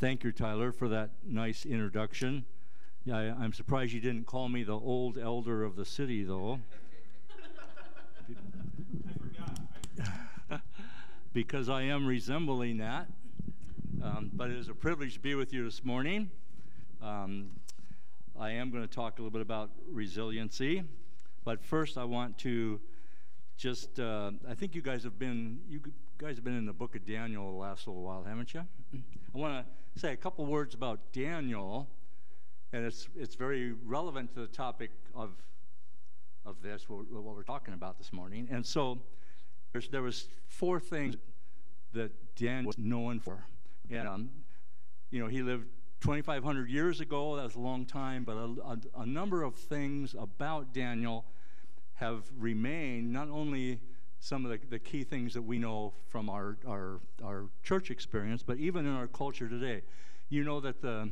Thank you, Tyler, for that nice introduction. Yeah, I, am surprised you didn't call me the old elder of the city, though. I forgot. Because I am resembling that. Um, but it is a privilege to be with you this morning. Um, I am going to talk a little bit about resiliency. But first, I want to just, uh, I think you guys have been, you guys have been in the book of Daniel the last little while, haven't you? I want to say a couple words about Daniel, and it's, it's very relevant to the topic of, of this, what, what we're talking about this morning. And so there was four things that Daniel was known for. And, um, you know, he lived 2,500 years ago. That was a long time, but a, a, a number of things about Daniel have remained, not only some of the, the key things that we know from our, our, our church experience, but even in our culture today. You know that the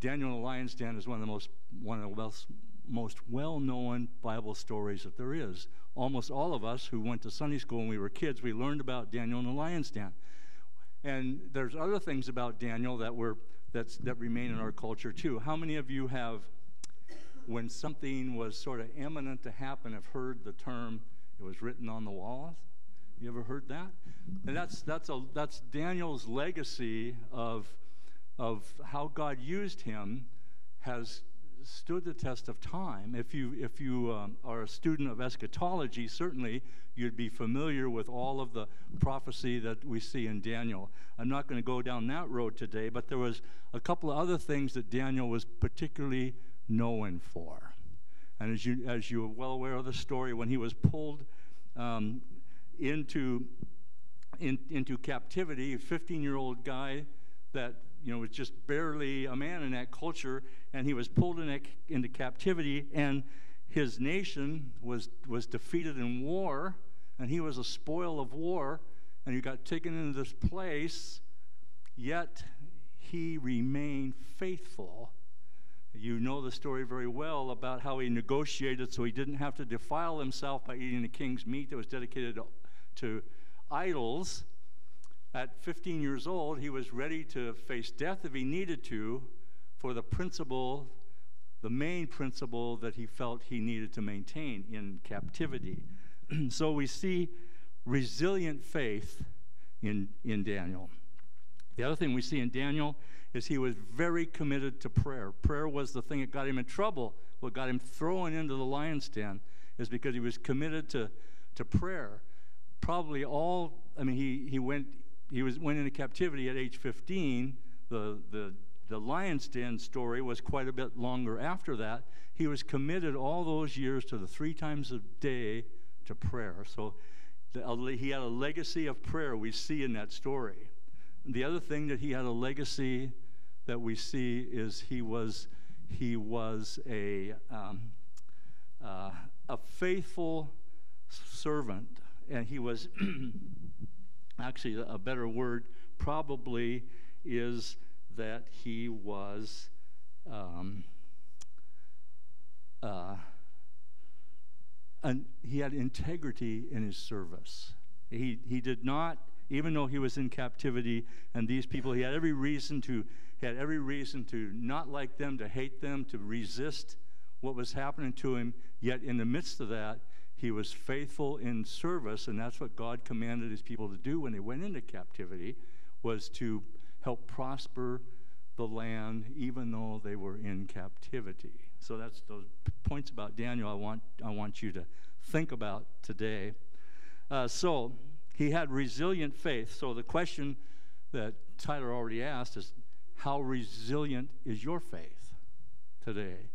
Daniel the Lion's Den is one of the most, one of the most, most well-known Bible stories that there is. Almost all of us who went to Sunday school when we were kids, we learned about Daniel in the Lion's Den. And there's other things about Daniel that were that's, that remain in our culture too. How many of you have, when something was sort of imminent to happen, have heard the term "it was written on the walls"? You ever heard that? And that's that's a that's Daniel's legacy of of how God used him has stood the test of time. If you, if you um, are a student of eschatology, certainly you'd be familiar with all of the prophecy that we see in Daniel. I'm not going to go down that road today, but there was a couple of other things that Daniel was particularly known for. And as, you, as you're well aware of the story, when he was pulled um, into, in, into captivity, a 15 year old guy that you know, was just barely a man in that culture, and he was pulled in, into captivity, and his nation was, was defeated in war, and he was a spoil of war, and he got taken into this place, yet he remained faithful. You know the story very well about how he negotiated so he didn't have to defile himself by eating the king's meat that was dedicated to idols at 15 years old, he was ready to face death if he needed to for the principle, the main principle that he felt he needed to maintain in captivity. so we see resilient faith in, in Daniel. The other thing we see in Daniel is he was very committed to prayer. Prayer was the thing that got him in trouble. What got him thrown into the lion's den is because he was committed to, to prayer. Probably all, I mean, he, he went he was, went into captivity at age 15. The, the, the lion's den story was quite a bit longer after that. He was committed all those years to the three times a day to prayer. So the, he had a legacy of prayer we see in that story. The other thing that he had a legacy that we see is he was, he was a, um, uh, a faithful servant, and he was actually, a better word probably is that he was um, uh, he had integrity in his service. He, he did not, even though he was in captivity, and these people, he had every reason to he had every reason to not like them, to hate them, to resist what was happening to him. Yet in the midst of that, he was faithful in service, and that's what God commanded his people to do when they went into captivity, was to help prosper the land even though they were in captivity. So that's those points about Daniel I want, I want you to think about today. Uh, so he had resilient faith. So the question that Tyler already asked is how resilient is your faith today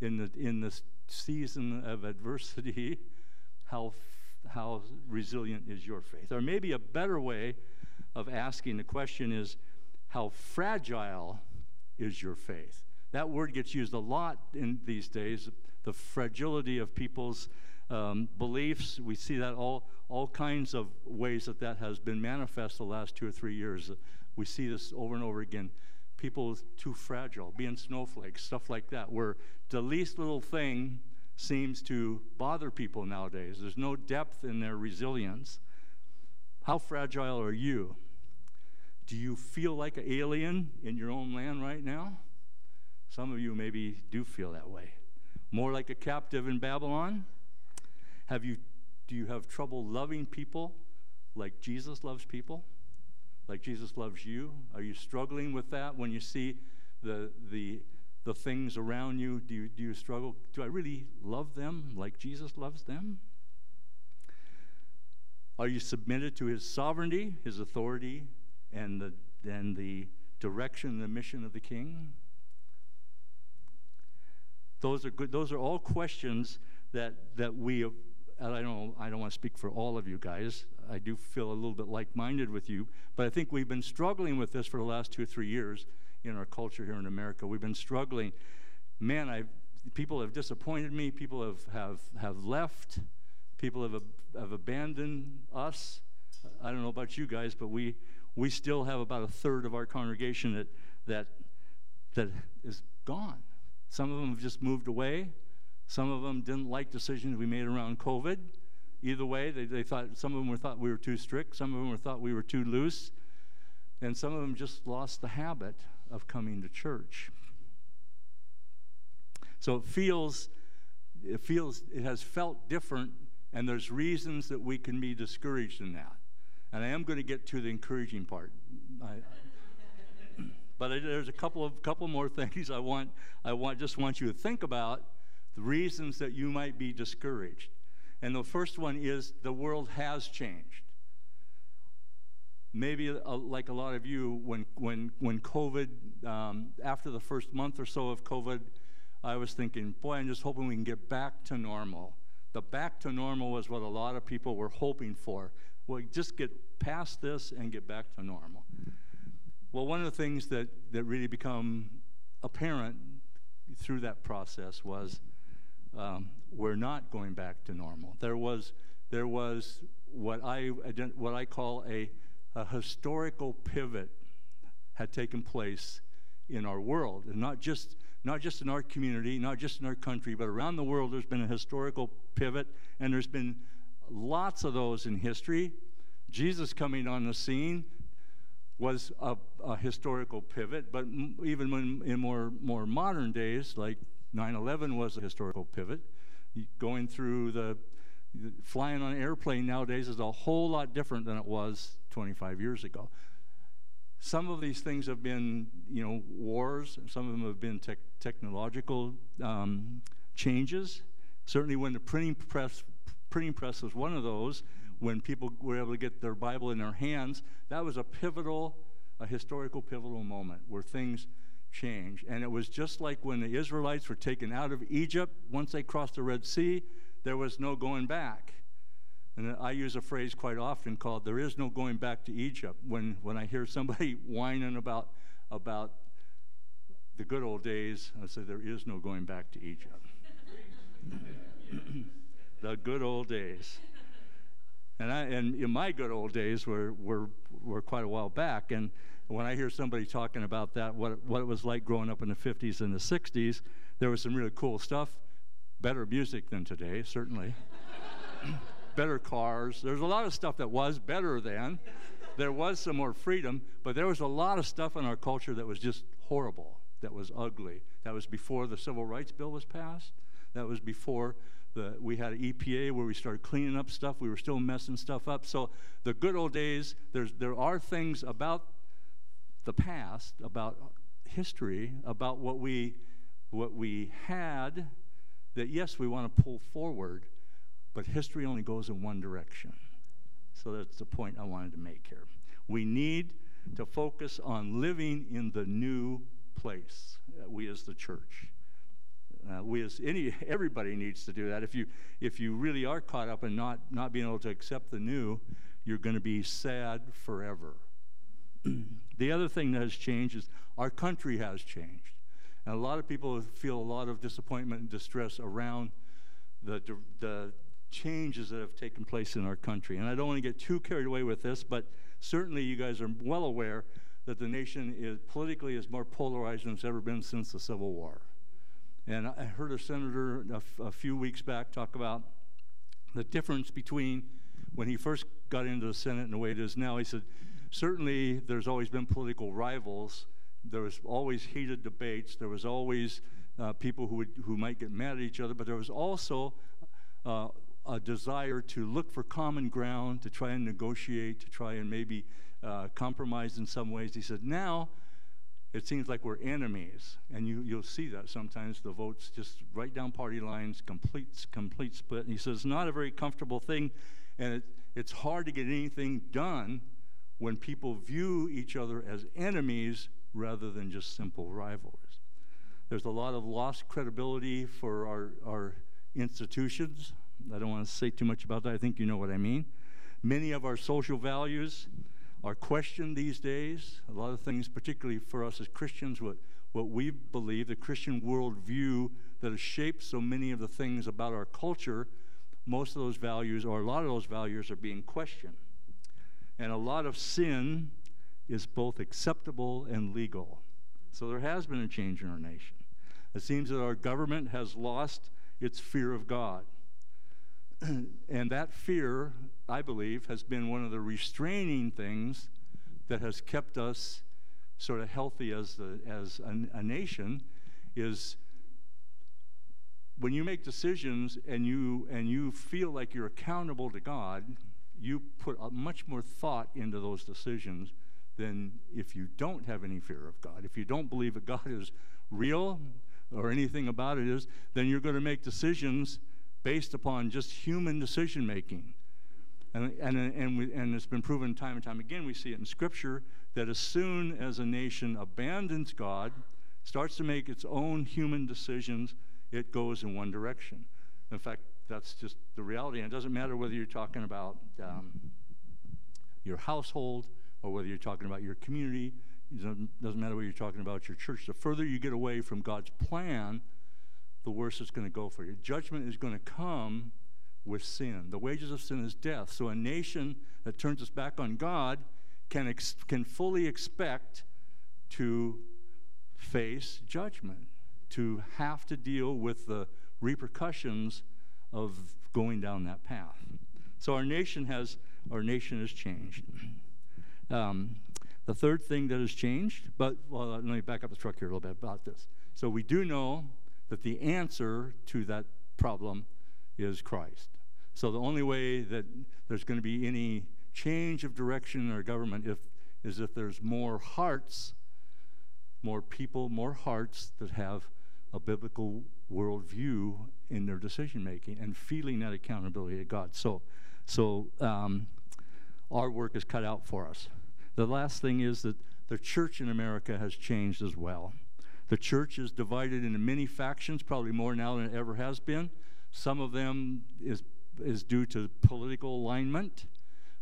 in the, in this season of adversity how, how resilient is your faith? Or maybe a better way of asking the question is, how fragile is your faith? That word gets used a lot in these days, the fragility of people's um, beliefs. We see that all, all kinds of ways that that has been manifest the last two or three years. Uh, we see this over and over again. People too fragile, being snowflakes, stuff like that, where the least little thing seems to bother people nowadays. There's no depth in their resilience. How fragile are you? Do you feel like an alien in your own land right now? Some of you maybe do feel that way. More like a captive in Babylon? Have you, do you have trouble loving people like Jesus loves people? Like Jesus loves you? Are you struggling with that when you see the, the, the things around you? Do, you? do you struggle? Do I really love them like Jesus loves them? Are you submitted to his sovereignty, his authority, and the, and the direction and the mission of the king? Those are good. Those are all questions that, that we, and I don't, I don't want to speak for all of you guys. I do feel a little bit like-minded with you, but I think we've been struggling with this for the last two or three years in our culture here in America. We've been struggling. Man, i people have disappointed me. People have, have, have left. People have, have abandoned us. I don't know about you guys, but we, we still have about a third of our congregation that, that, that is gone. Some of them have just moved away. Some of them didn't like decisions we made around COVID. Either way, they, they thought some of them were thought we were too strict, some of them were thought we were too loose, and some of them just lost the habit of coming to church. So it feels, it feels, it has felt different, and there's reasons that we can be discouraged in that. And I am going to get to the encouraging part. I, but I, there's a couple of couple more things I want I want just want you to think about the reasons that you might be discouraged. And the first one is the world has changed. Maybe uh, like a lot of you, when when when COVID, um, after the first month or so of COVID, I was thinking, boy, I'm just hoping we can get back to normal. The back to normal was what a lot of people were hoping for well, just get past this and get back to normal. Well, one of the things that, that really become apparent through that process was um, we're not going back to normal. There was, there was what, I, what I call a, a historical pivot had taken place in our world, and not just, not just in our community, not just in our country, but around the world, there's been a historical pivot, and there's been lots of those in history. Jesus coming on the scene was a, a historical pivot, but even when, in more, more modern days, like 9 11 was a historical pivot. Going through the, flying on an airplane nowadays is a whole lot different than it was 25 years ago. Some of these things have been, you know, wars. Some of them have been te- technological um, changes. Certainly, when the printing press printing press was one of those. When people were able to get their Bible in their hands, that was a pivotal, a historical pivotal moment where things changed. And it was just like when the Israelites were taken out of Egypt, once they crossed the Red Sea, there was no going back. And I use a phrase quite often called "There is no going back to Egypt." When when I hear somebody whining about about the good old days, I say there is no going back to Egypt. the good old days. And, I, and my good old days were, were, were quite a while back. And when I hear somebody talking about that, what, what it was like growing up in the 50s and the 60s, there was some really cool stuff. Better music than today, certainly. better cars. There's a lot of stuff that was better then. There was some more freedom, but there was a lot of stuff in our culture that was just horrible, that was ugly. That was before the Civil Rights Bill was passed. That was before the, we had EPA where we started cleaning up stuff. We were still messing stuff up. So the good old days, there's, there are things about the past, about history, about what we, what we had that, yes, we want to pull forward, but history only goes in one direction. So that's the point I wanted to make here. We need to focus on living in the new place, uh, we as the church. Uh, we as any everybody needs to do that. If you if you really are caught up in not not being able to accept the new, you're going to be sad forever. the other thing that has changed is our country has changed, and a lot of people feel a lot of disappointment and distress around the the changes that have taken place in our country. And I don't want to get too carried away with this, but certainly you guys are well aware that the nation is politically is more polarized than it's ever been since the Civil War. And I heard a senator a, f- a few weeks back talk about the difference between when he first got into the Senate and the way it is now. He said, certainly there's always been political rivals. There was always heated debates. There was always uh, people who, would, who might get mad at each other, but there was also uh, a desire to look for common ground, to try and negotiate, to try and maybe uh, compromise in some ways. He said, now it seems like we're enemies. And you, you'll see that sometimes the votes just right down party lines, complete, complete split. And he says, it's not a very comfortable thing, and it, it's hard to get anything done when people view each other as enemies rather than just simple rivals. There's a lot of lost credibility for our, our institutions. I don't want to say too much about that. I think you know what I mean. Many of our social values are questioned these days. A lot of things, particularly for us as Christians, what, what we believe, the Christian worldview that has shaped so many of the things about our culture, most of those values, or a lot of those values, are being questioned. And a lot of sin is both acceptable and legal. So there has been a change in our nation. It seems that our government has lost its fear of God. and that fear, I believe, has been one of the restraining things that has kept us sort of healthy as, the, as a, a nation is when you make decisions and you and you feel like you're accountable to God, you put much more thought into those decisions than if you don't have any fear of God. If you don't believe that God is real or anything about it is, then you're going to make decisions based upon just human decision making. And, and, and, we, and it's been proven time and time again, we see it in Scripture, that as soon as a nation abandons God, starts to make its own human decisions, it goes in one direction. In fact, that's just the reality. And it doesn't matter whether you're talking about um, your household or whether you're talking about your community. It doesn't matter whether you're talking about your church. The further you get away from God's plan, the worse it's going to go for you. Judgment is going to come with sin. The wages of sin is death. So a nation that turns its back on God can, ex- can fully expect to face judgment, to have to deal with the repercussions of going down that path. So our nation has our nation has changed. Um, the third thing that has changed, but well, let me back up the truck here a little bit about this. So we do know that the answer to that problem is Christ. So the only way that there's going to be any change of direction in our government if, is if there's more hearts, more people, more hearts that have a biblical worldview in their decision making and feeling that accountability to God. So, so um, our work is cut out for us. The last thing is that the church in America has changed as well. The church is divided into many factions, probably more now than it ever has been. Some of them is, is due to political alignment,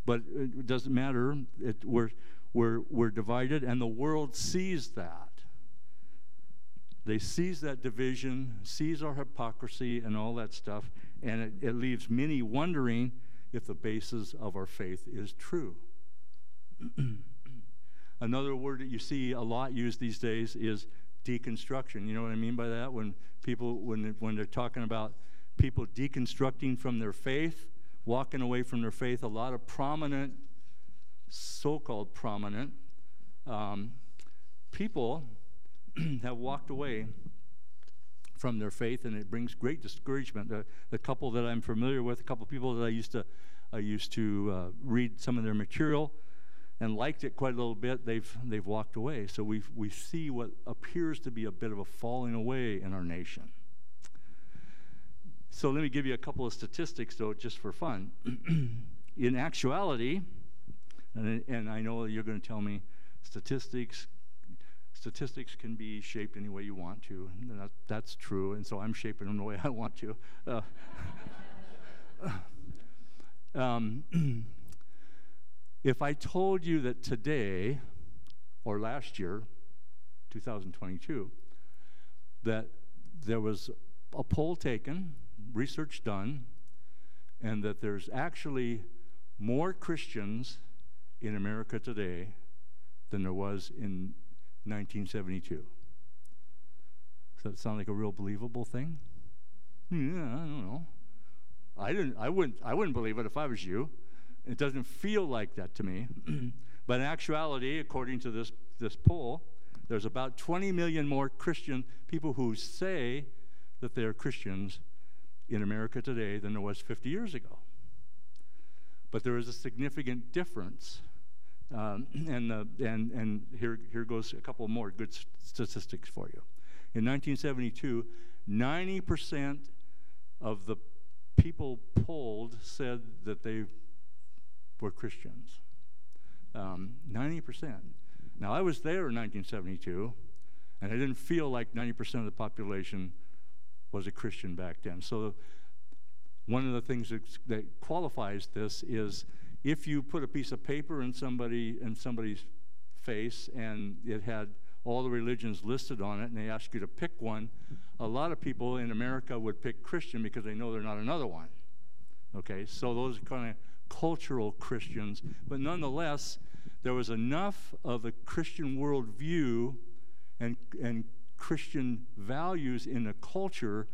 but it doesn't matter. It, we're, we're, we're divided, and the world sees that. They seize that division, seize our hypocrisy and all that stuff, and it, it leaves many wondering if the basis of our faith is true. Another word that you see a lot used these days is deconstruction. You know what I mean by that? When people, when, when they're talking about people deconstructing from their faith, walking away from their faith, a lot of prominent, so called prominent um, people have walked away from their faith, and it brings great discouragement. The, the couple that I'm familiar with, a couple people that I used to, I used to uh, read some of their material and liked it quite a little bit, they've, they've walked away. So we we see what appears to be a bit of a falling away in our nation. So let me give you a couple of statistics, though, just for fun. in actuality, and, and I know you're going to tell me statistics statistics can be shaped any way you want to. That, that's true, and so I'm shaping them the way I want to. Uh, um, if I told you that today, or last year, 2022, that there was a poll taken, research done, and that there's actually more Christians in America today than there was in 1972. Does that sound like a real believable thing? Yeah, I don't know. I didn't. I wouldn't. I wouldn't believe it if I was you. It doesn't feel like that to me. but in actuality, according to this, this poll, there's about 20 million more Christian people who say that they're Christians in America today than there was 50 years ago. But there is a significant difference. Um, and, uh, and, and here, here goes a couple more good statistics for you. In 1972, 90% of the people polled said that they were Christians. Um, 90%. Now, I was there in 1972, and I didn't feel like 90% of the population was a Christian back then. So, one of the things that, that qualifies this is if you put a piece of paper in somebody in somebody's face and it had all the religions listed on it and they ask you to pick one, a lot of people in America would pick Christian because they know they're not another one. Okay, so those are kind of cultural Christians, but nonetheless, there was enough of a Christian worldview and, and Christian values in the culture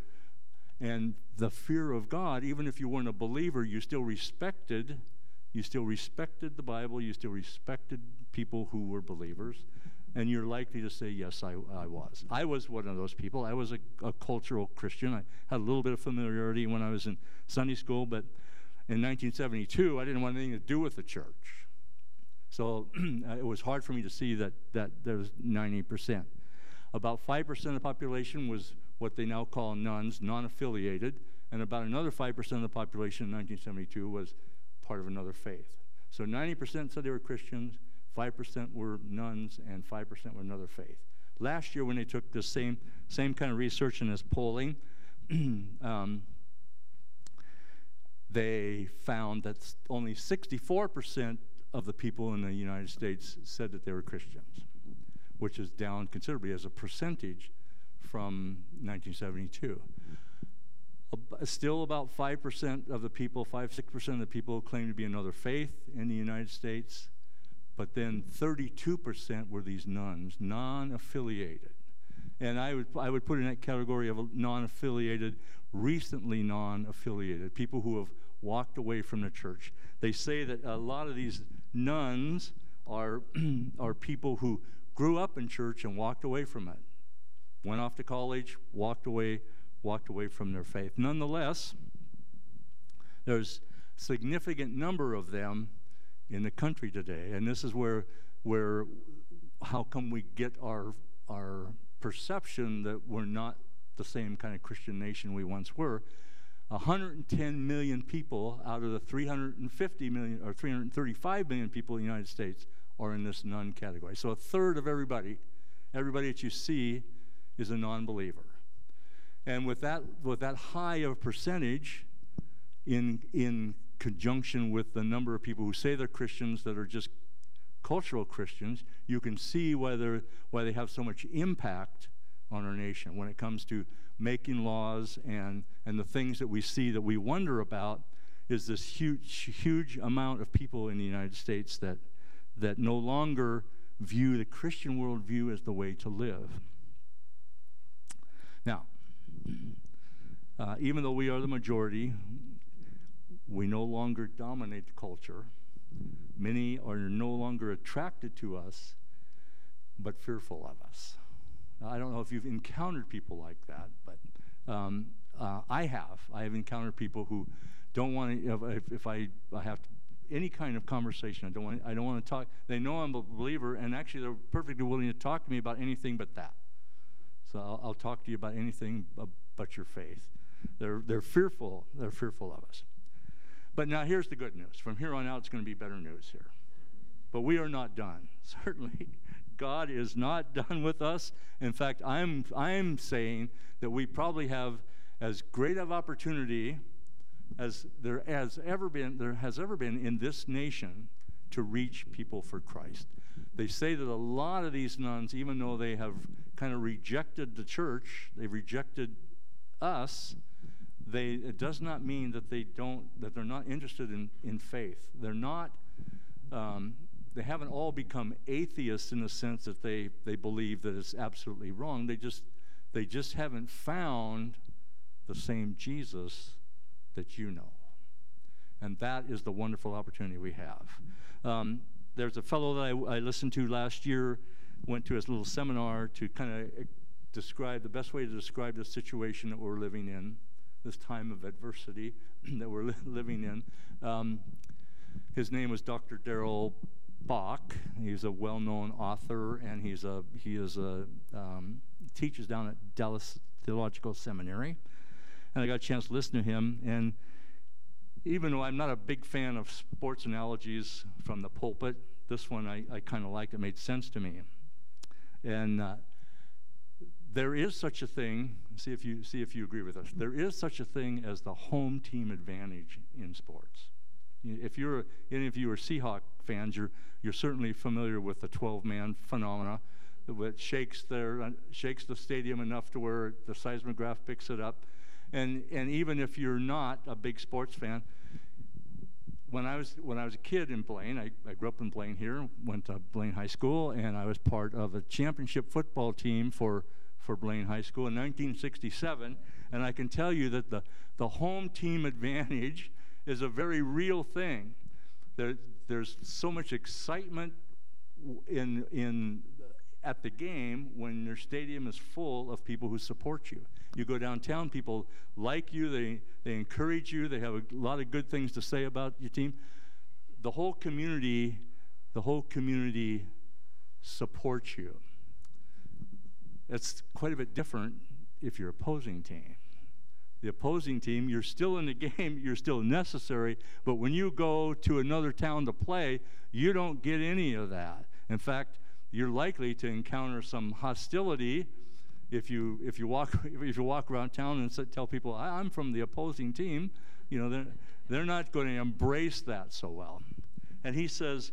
and the fear of God, even if you weren't a believer, you still respected, you still respected the Bible, you still respected people who were believers, and you're likely to say, Yes, I, I was. I was one of those people. I was a, a cultural Christian. I had a little bit of familiarity when I was in Sunday school, but in 1972, I didn't want anything to do with the church. So uh, it was hard for me to see that, that there was 90%. About 5% of the population was what they now call nones, non affiliated, and about another 5% of the population in 1972 was part of another faith. So 90% said they were Christians, 5% were nones, and 5% were another faith. Last year, when they took the same, same kind of research and this polling, um, they found that only 64% of the people in the United States said that they were Christians, which is down considerably as a percentage from 1972. Still, about 5% of the people, 5 6% of the people claim to be another faith in the United States, but then 32% were these nones, non affiliated. And I would, I would put in that category of non affiliated, recently non affiliated, people who have walked away from the church. They say that a lot of these nones are, are people who grew up in church and walked away from it went off to college, walked away, walked away from their faith. Nonetheless, there's significant number of them in the country today, and this is where where how come we get our our perception that we're not the same kind of Christian nation we once were. 110 million people out of the 350 million or 335 million people in the United States are in this non category. So a third of everybody, everybody that you see is a non believer. And with that, with that high of percentage, in, in conjunction with the number of people who say they're Christians that are just cultural Christians, you can see whether, why they have so much impact on our nation when it comes to making laws and, and the things that we see that we wonder about is this huge, huge amount of people in the United States that, that no longer view the Christian worldview as the way to live. Now, uh, even though we are the majority, we no longer dominate the culture. Many are no longer attracted to us, but fearful of us. I don't know if you've encountered people like that, but um, uh, I have. I have encountered people who don't want to. If, if I, I have to, any kind of conversation, I don't want. I don't want to talk. They know I'm a believer, and actually, they're perfectly willing to talk to me about anything but that. I'll, I'll talk to you about anything but your faith. They're, they're fearful. They're fearful of us. But now here's the good news. From here on out, it's going to be better news here. But we are not done. Certainly, God is not done with us. In fact, I'm, I'm saying that we probably have as great of opportunity as there has ever been there has ever been in this nation to reach people for Christ. They say that a lot of these nones, even though they have kind of rejected the church, they've rejected us, they, it does not mean that they don't, that they're not interested in, in faith. They're not, um, they haven't all become atheists in the sense that they, they believe that it's absolutely wrong. They just, they just haven't found the same Jesus that you know. And that is the wonderful opportunity we have. Um, there's a fellow that I, I, listened to last year, went to his little seminar to kind of eh, describe the best way to describe the situation that we're living in, this time of adversity that we're li- living in. Um, his name was Dr. Darrell Bock. He's a well-known author, and he's a he is a um, teaches down at Dallas Theological Seminary. And I got a chance to listen to him, and even though I'm not a big fan of sports analogies from the pulpit, this one I, I kind of liked. It made sense to me. And uh, there is such a thing. See if you see if you agree with us. There is such a thing as the home team advantage in sports. If you're any of you are Seahawk fans, you're you're certainly familiar with the 12-man phenomena, that shakes their uh, shakes the stadium enough to where the seismograph picks it up, and and even if you're not a big sports fan, when I was when I was a kid in Blaine, I, I grew up in Blaine here, went to Blaine High School, and I was part of a championship football team for for Blaine High School in 1967. And I can tell you that the the home team advantage is a very real thing. There, there's so much excitement in, in, at the game when your stadium is full of people who support you. You go downtown, people like you, they, they encourage you, they have a lot of good things to say about your team. The whole community, the whole community supports you. That's quite a bit different if you're opposing team the opposing team. You're still in the game, you're still necessary, but when you go to another town to play, you don't get any of that. In fact, you're likely to encounter some hostility if you if you walk if you walk around town and tell people I'm from the opposing team, you know they're they're not going to embrace that so well. And he says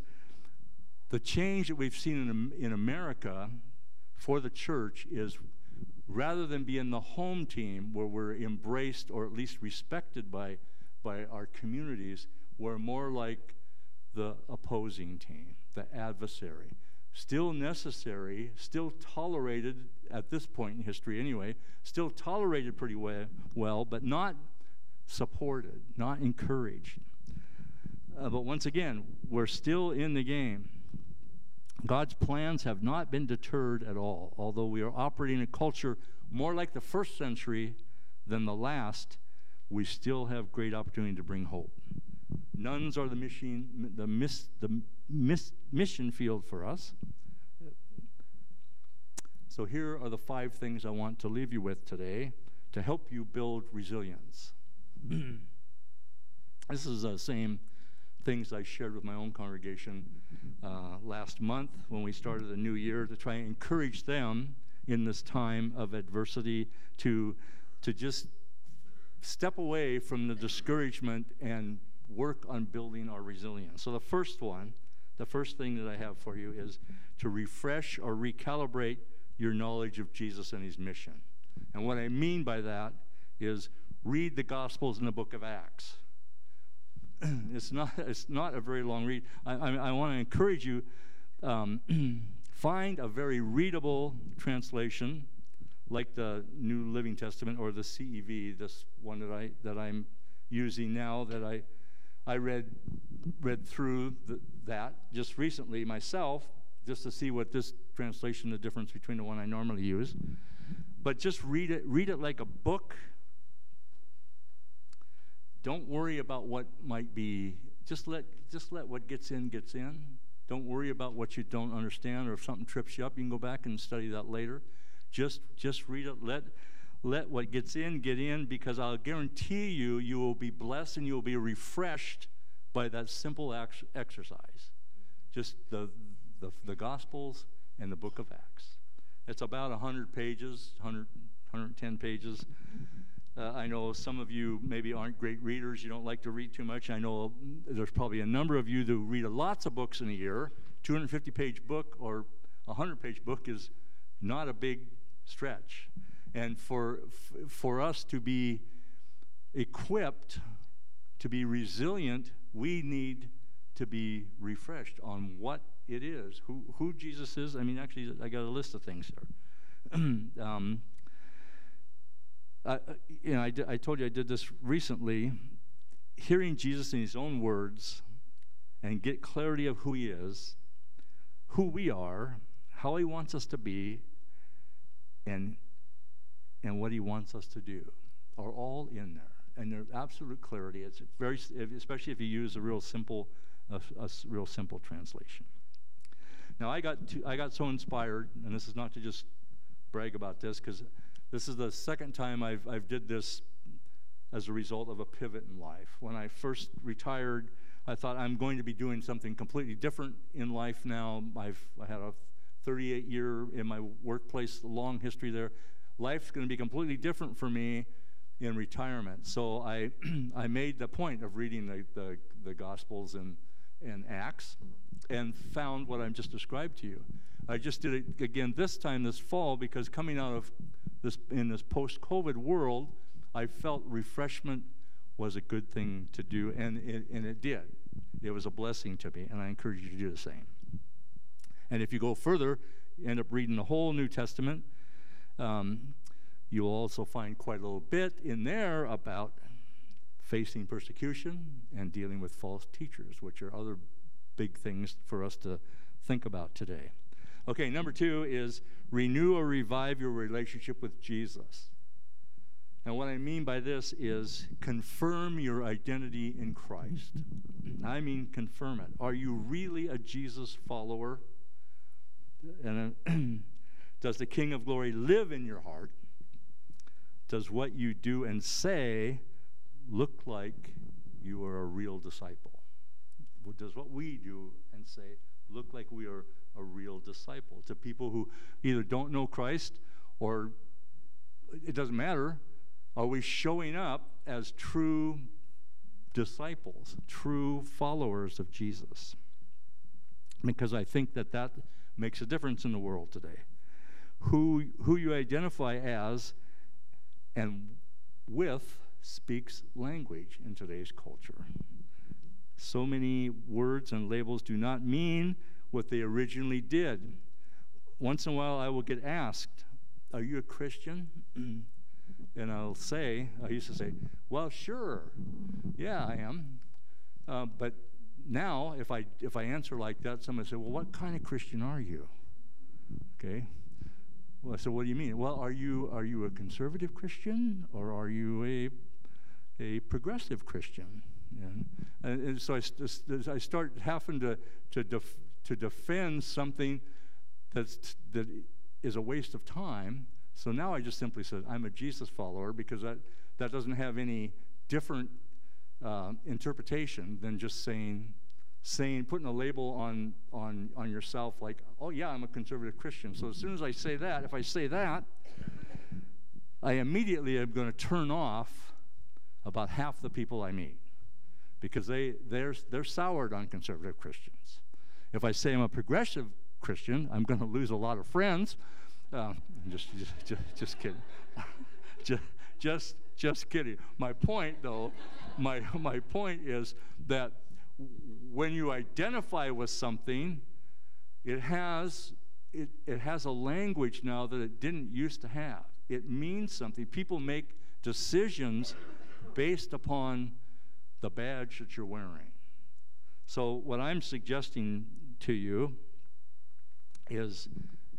the change that we've seen in in America for the church is rather than being the home team where we're embraced or at least respected by, by our communities, we're more like the opposing team, the adversary. Still necessary, still tolerated at this point in history anyway, still tolerated pretty well, well but not supported, not encouraged. Uh, but once again, we're still in the game. God's plans have not been deterred at all, although we are operating a culture more like the first century than the last, we still have great opportunity to bring hope. Nones are the the, miss, the miss, mission field for us. So here are the five things I want to leave you with today to help you build resilience. this is the same things I shared with my own congregation uh, last month when we started the new year to try and encourage them in this time of adversity to, to just step away from the discouragement and work on building our resilience. So, the first one, the first thing that I have for you is to refresh or recalibrate your knowledge of Jesus and his mission. And what I mean by that is read the Gospels in the book of Acts. it's not it's not a very long read. I, I, I want to encourage you. Um, find a very readable translation, like the New Living Testament or the CEV, this one that I that I'm using now. That I I read read through the, that just recently myself, just to see what this translation, the difference between the one I normally use. But just read it read it like a book don't worry about what might be. Just let just let what gets in gets in. Don't worry about what you don't understand or if something trips you up, you can go back and study that later. Just just read it. Let let what gets in get in because I'll guarantee you you will be blessed and you will be refreshed by that simple ex- exercise. Just the, the the gospels and the book of Acts. It's about 100 pages, 100 110 pages. Uh, I know some of you maybe aren't great readers. You don't like to read too much. I know there's probably a number of you who read lots of books in a year. 250 page book or 100 page book is not a big stretch. And for, for us to be equipped to be resilient, we need to be refreshed on what it is, who, who Jesus is. I mean, actually, I got a list of things here. um, uh, you know, I, I told you I did this recently. hearing Jesus in his own words and get clarity of who he is, who we are, how he wants us to be, and, and what he wants us to do are all in there. And they're absolute clarity. It's very, especially if you use a real simple, a, a real simple translation. Now I got to, I got so inspired, and this is not to just brag about this, because this is the second time I've I've did this as a result of a pivot in life. When I first retired, I thought I'm going to be doing something completely different in life now. I've I had a 38 year in my workplace, long history there. Life's going to be completely different for me in retirement. So I I made the point of reading the the, the Gospels and and Acts and found what I've just described to you. I just did it again this time this fall because coming out of this in this post-COVID world, I felt refreshment was a good thing to do, and it, and it did. It was a blessing to me, and I encourage you to do the same. And if you go further, you end up reading the whole New Testament. Um, you'll also find quite a little bit in there about facing persecution and dealing with false teachers, which are other big things for us to think about today. Okay, number two is renew or revive your relationship with Jesus. And what I mean by this is confirm your identity in Christ. I mean, confirm it. Are you really a Jesus follower? And uh, does the King of Glory live in your heart? Does what you do and say look like you are a real disciple? Does what we do and say look like we are a real disciple to people who either don't know Christ or it doesn't matter are we showing up as true disciples, true followers of Jesus? Because I think that that makes a difference in the world today. Who, who you identify as and with speaks language in today's culture. So many words and labels do not mean what they originally did. Once in a while, I will get asked, Are you a Christian? and I'll say, I used to say, well, sure, yeah, I am. Uh, but now, if I if I answer like that, somebody say, well, what kind of Christian are you? Okay. Well, I said, what do you mean? Well, are you are you a conservative Christian or are you a a progressive Christian? And, and so I, I start having to to def, to defend something that's that is a waste of time so now I just simply said, I'm a Jesus follower because that, that doesn't have any different uh, interpretation than just saying, saying, putting a label on, on, on yourself like, oh yeah, I'm a conservative Christian. So as soon as I say that, if I say that, I immediately am going to turn off about half the people I meet because they, they're, they're soured on conservative Christians. If I say I'm a progressive Christian, I'm going to lose a lot of friends um, just, just, just kidding. just, just, just kidding. My point, though, my, my point is that when you identify with something, it has, it, it has a language now that it didn't used to have. It means something. People make decisions based upon the badge that you're wearing. So, what I'm suggesting to you is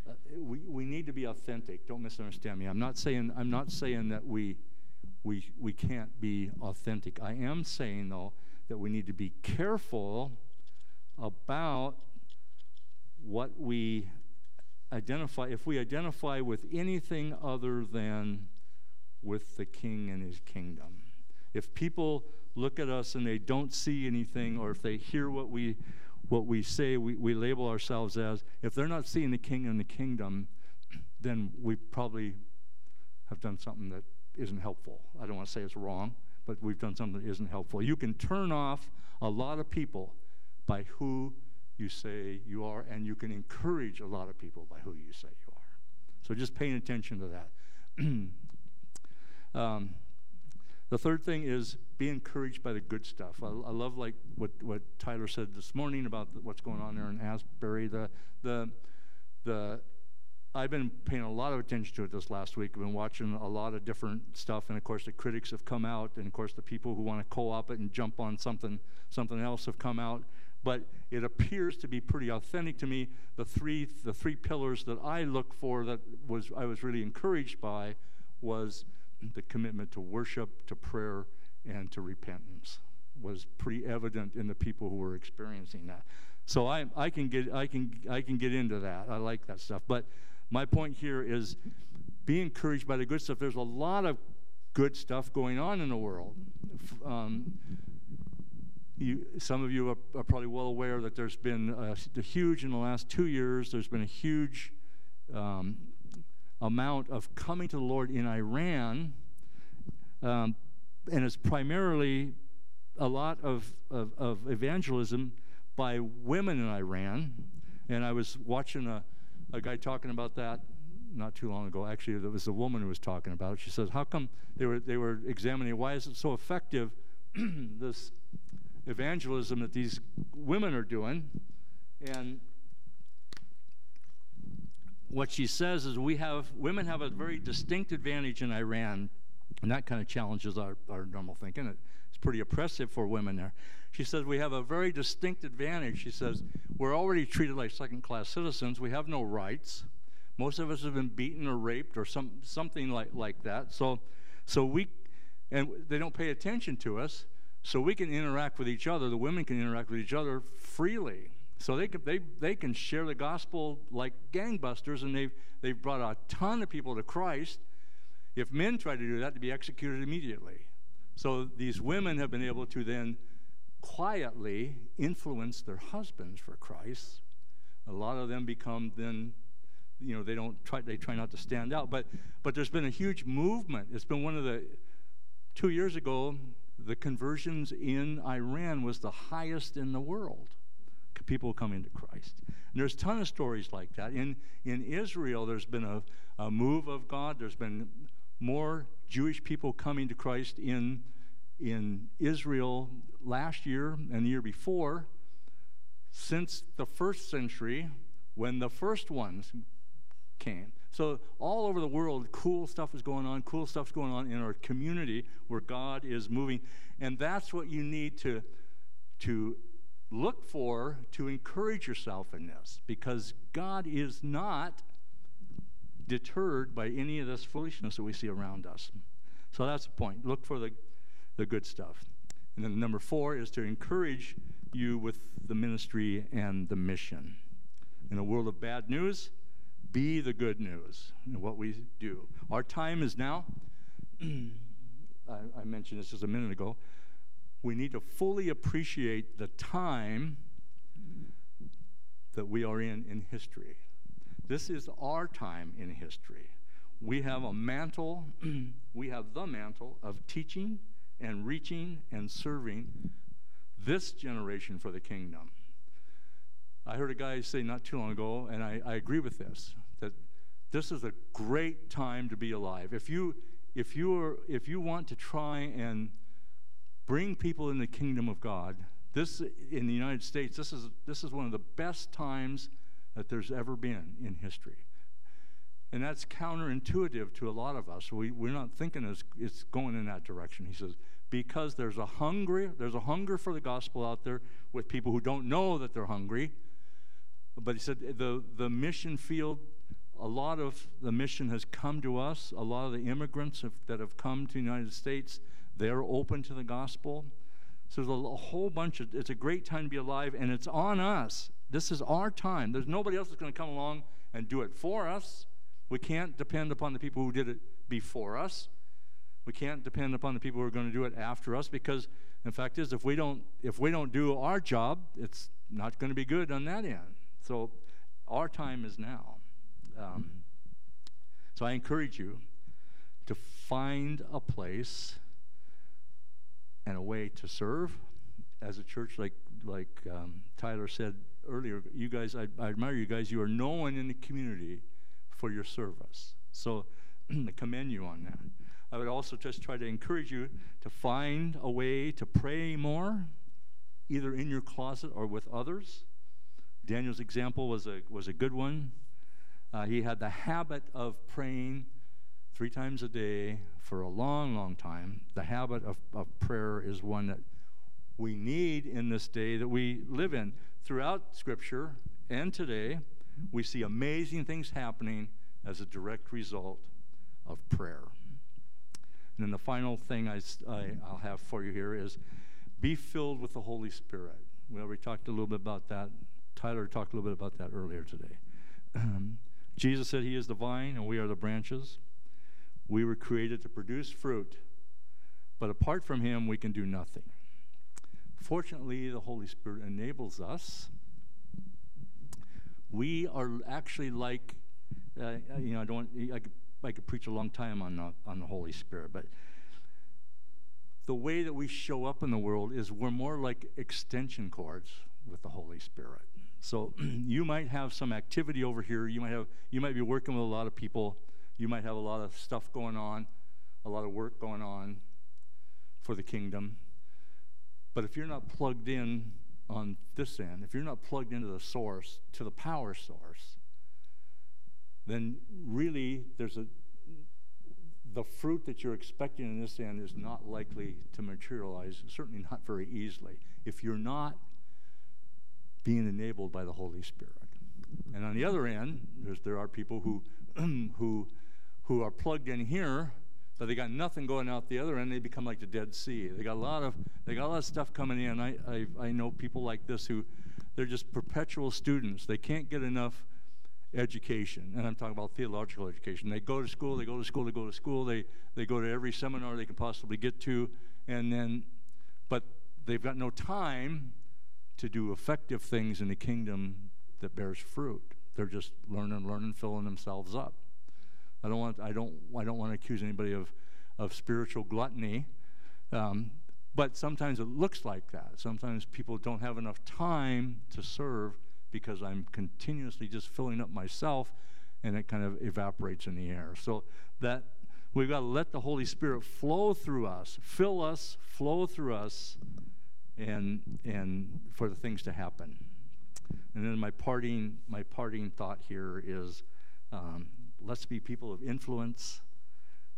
uh, we, we need to be authentic. Don't misunderstand me. I'm not saying I'm not saying that we we we can't be authentic. I am saying though that we need to be careful about what we identify if we identify with anything other than with the king and his kingdom. If people look at us and they don't see anything or if they hear what we what we say we, we label ourselves as, if they're not seeing the king and the kingdom, then we probably have done something that isn't helpful. I don't want to say it's wrong, but we've done something that isn't helpful. You can turn off a lot of people by who you say you are, and you can encourage a lot of people by who you say you are. So just paying attention to that. um, the third thing is be encouraged by the good stuff. I, I love like what, what Tyler said this morning about the, what's going on there in Asbury. The the the I've been paying a lot of attention to it this last week. I've been watching a lot of different stuff, and of course the critics have come out, and of course the people who want to co-op it and jump on something something else have come out. But it appears to be pretty authentic to me. The three the three pillars that I look for that was I was really encouraged by was the commitment to worship, to prayer, and to repentance was pretty evident in the people who were experiencing that. So I, I can get I can I can get into that. I like that stuff. But my point here is be encouraged by the good stuff. There's a lot of good stuff going on in the world. Um, you, some of you are, are, probably well aware that there's been a, a, huge, in the last two years, there's been a huge um, amount of coming to the Lord in Iran. Um, and it's primarily a lot of, of, of evangelism by women in Iran. And I was watching a, a guy talking about that not too long ago. Actually, there was a woman who was talking about it. She says, "How come they were they were examining why is it so effective this evangelism that these women are doing?" And what she says is, we have women have a very distinct advantage in Iran, and that kind of challenges our, our normal thinking. It's pretty oppressive for women there. She says, We have a very distinct advantage. She says, We're already treated like second class citizens. We have no rights. Most of us have been beaten or raped or some, something like, like that. So, so we, and they don't pay attention to us. So we can interact with each other. The women can interact with each other freely. So they can, they, they can share the gospel like gangbusters, and they've, they've brought a ton of people to Christ. If men try to do that, to be executed immediately. So these women have been able to then quietly influence their husbands for Christ. A lot of them become then, you know, they don't try, they try not to stand out. But, but there's been a huge movement. It's been one of the, two years ago, the conversions in Iran was the highest in the world. People coming to Christ. And there's a ton of stories like that. In, in Israel, there's been a, a move of God. There's been more Jewish people coming to Christ in in Israel last year and the year before since the first century when the first ones came. So, all over the world, cool stuff is going on, cool stuff's going on in our community where God is moving. And that's what you need to, to look for to encourage yourself in this because God is not deterred by any of this foolishness that we see around us. So, that's the point. Look for the the good stuff. And then number four is to encourage you with the ministry and the mission. In a world of bad news, be the good news in what we do. Our time is now. I, I mentioned this just a minute ago. We need to fully appreciate the time that we are in in history. This is our time in history. We have a mantle, we have the mantle of teaching and reaching and serving this generation for the kingdom. I heard a guy say not too long ago, and I, I agree with this, that this is a great time to be alive. If you if you are if you want to try and bring people in the kingdom of God, this in the United States, this is this is one of the best times that there's ever been in history. And that's counterintuitive to a lot of us. We, we're not thinking it's, it's going in that direction. He says, because there's a hungry, there's a hunger for the gospel out there with people who don't know that they're hungry. But he said the, the mission field, a lot of the mission has come to us. A lot of the immigrants have, that have come to the United States, they're open to the gospel. So there's a, whole bunch of, it's a great time to be alive, and it's on us. This is our time. There's nobody else that's going to come along and do it for us. We can't depend upon the people who did it before us. We can't depend upon the people who are going to do it after us because the fact is if we don't if we don't do our job, it's not going to be good on that end. So our time is now. Um, so I encourage you to find a place and a way to serve as a church like like um, Tyler said earlier you guys I, I admire you guys you are known in the community for your service. So I commend you on that. I would also just try to encourage you to find a way to pray more, either in your closet or with others. Daniel's example was a, was a good one. Uh, he had the habit of praying three times a day for a long, long time. The habit of, of prayer is one that we need in this day that we live in. Throughout Scripture and today, we see amazing things happening as a direct result of prayer. And then the final thing I, will have for you here is be filled with the Holy Spirit. We already talked a little bit about that. Tyler talked a little bit about that earlier today. Jesus said he is the vine and we are the branches. We were created to produce fruit, but apart from him, we can do nothing. Fortunately, the Holy Spirit enables us. We are actually like, uh, you know, I don't. I could, I could preach a long time on the, on the Holy Spirit, but the way that we show up in the world is we're more like extension cords with the Holy Spirit. So you might have some activity over here. You might have you might be working with a lot of people. You might have a lot of stuff going on, a lot of work going on for the kingdom. But if you're not plugged in on this end, if you're not plugged into the source, to the power source, then really there's a the fruit that you're expecting in this end is not likely to materialize, certainly not very easily, if you're not being enabled by the Holy Spirit. And on the other end, there are people who, who, who are plugged in here, but they got nothing going out the other end. They become like the Dead Sea. They got a lot of, they got a lot of stuff coming in. I, I, I know people like this who, they're just perpetual students. They can't get enough education, and I'm talking about theological education. They go to school, they go to school, they go to school, they, they go to every seminar they can possibly get to, and then, but they've got no time to do effective things in the kingdom that bears fruit. They're just learning, learning, filling themselves up. I don't want, I don't, I don't want to accuse anybody of, of spiritual gluttony, um, but sometimes it looks like that. Sometimes people don't have enough time to serve because I'm continuously just filling up myself and it kind of evaporates in the air. So that we've got to let the Holy Spirit flow through us, fill us, flow through us, and and for the things to happen. And then my parting my parting thought here is um, let's be people of influence,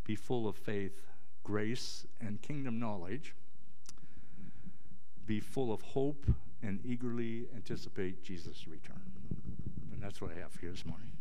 be full of faith, grace, and kingdom knowledge. Be full of hope and eagerly anticipate Jesus' return. And that's what I have here this morning.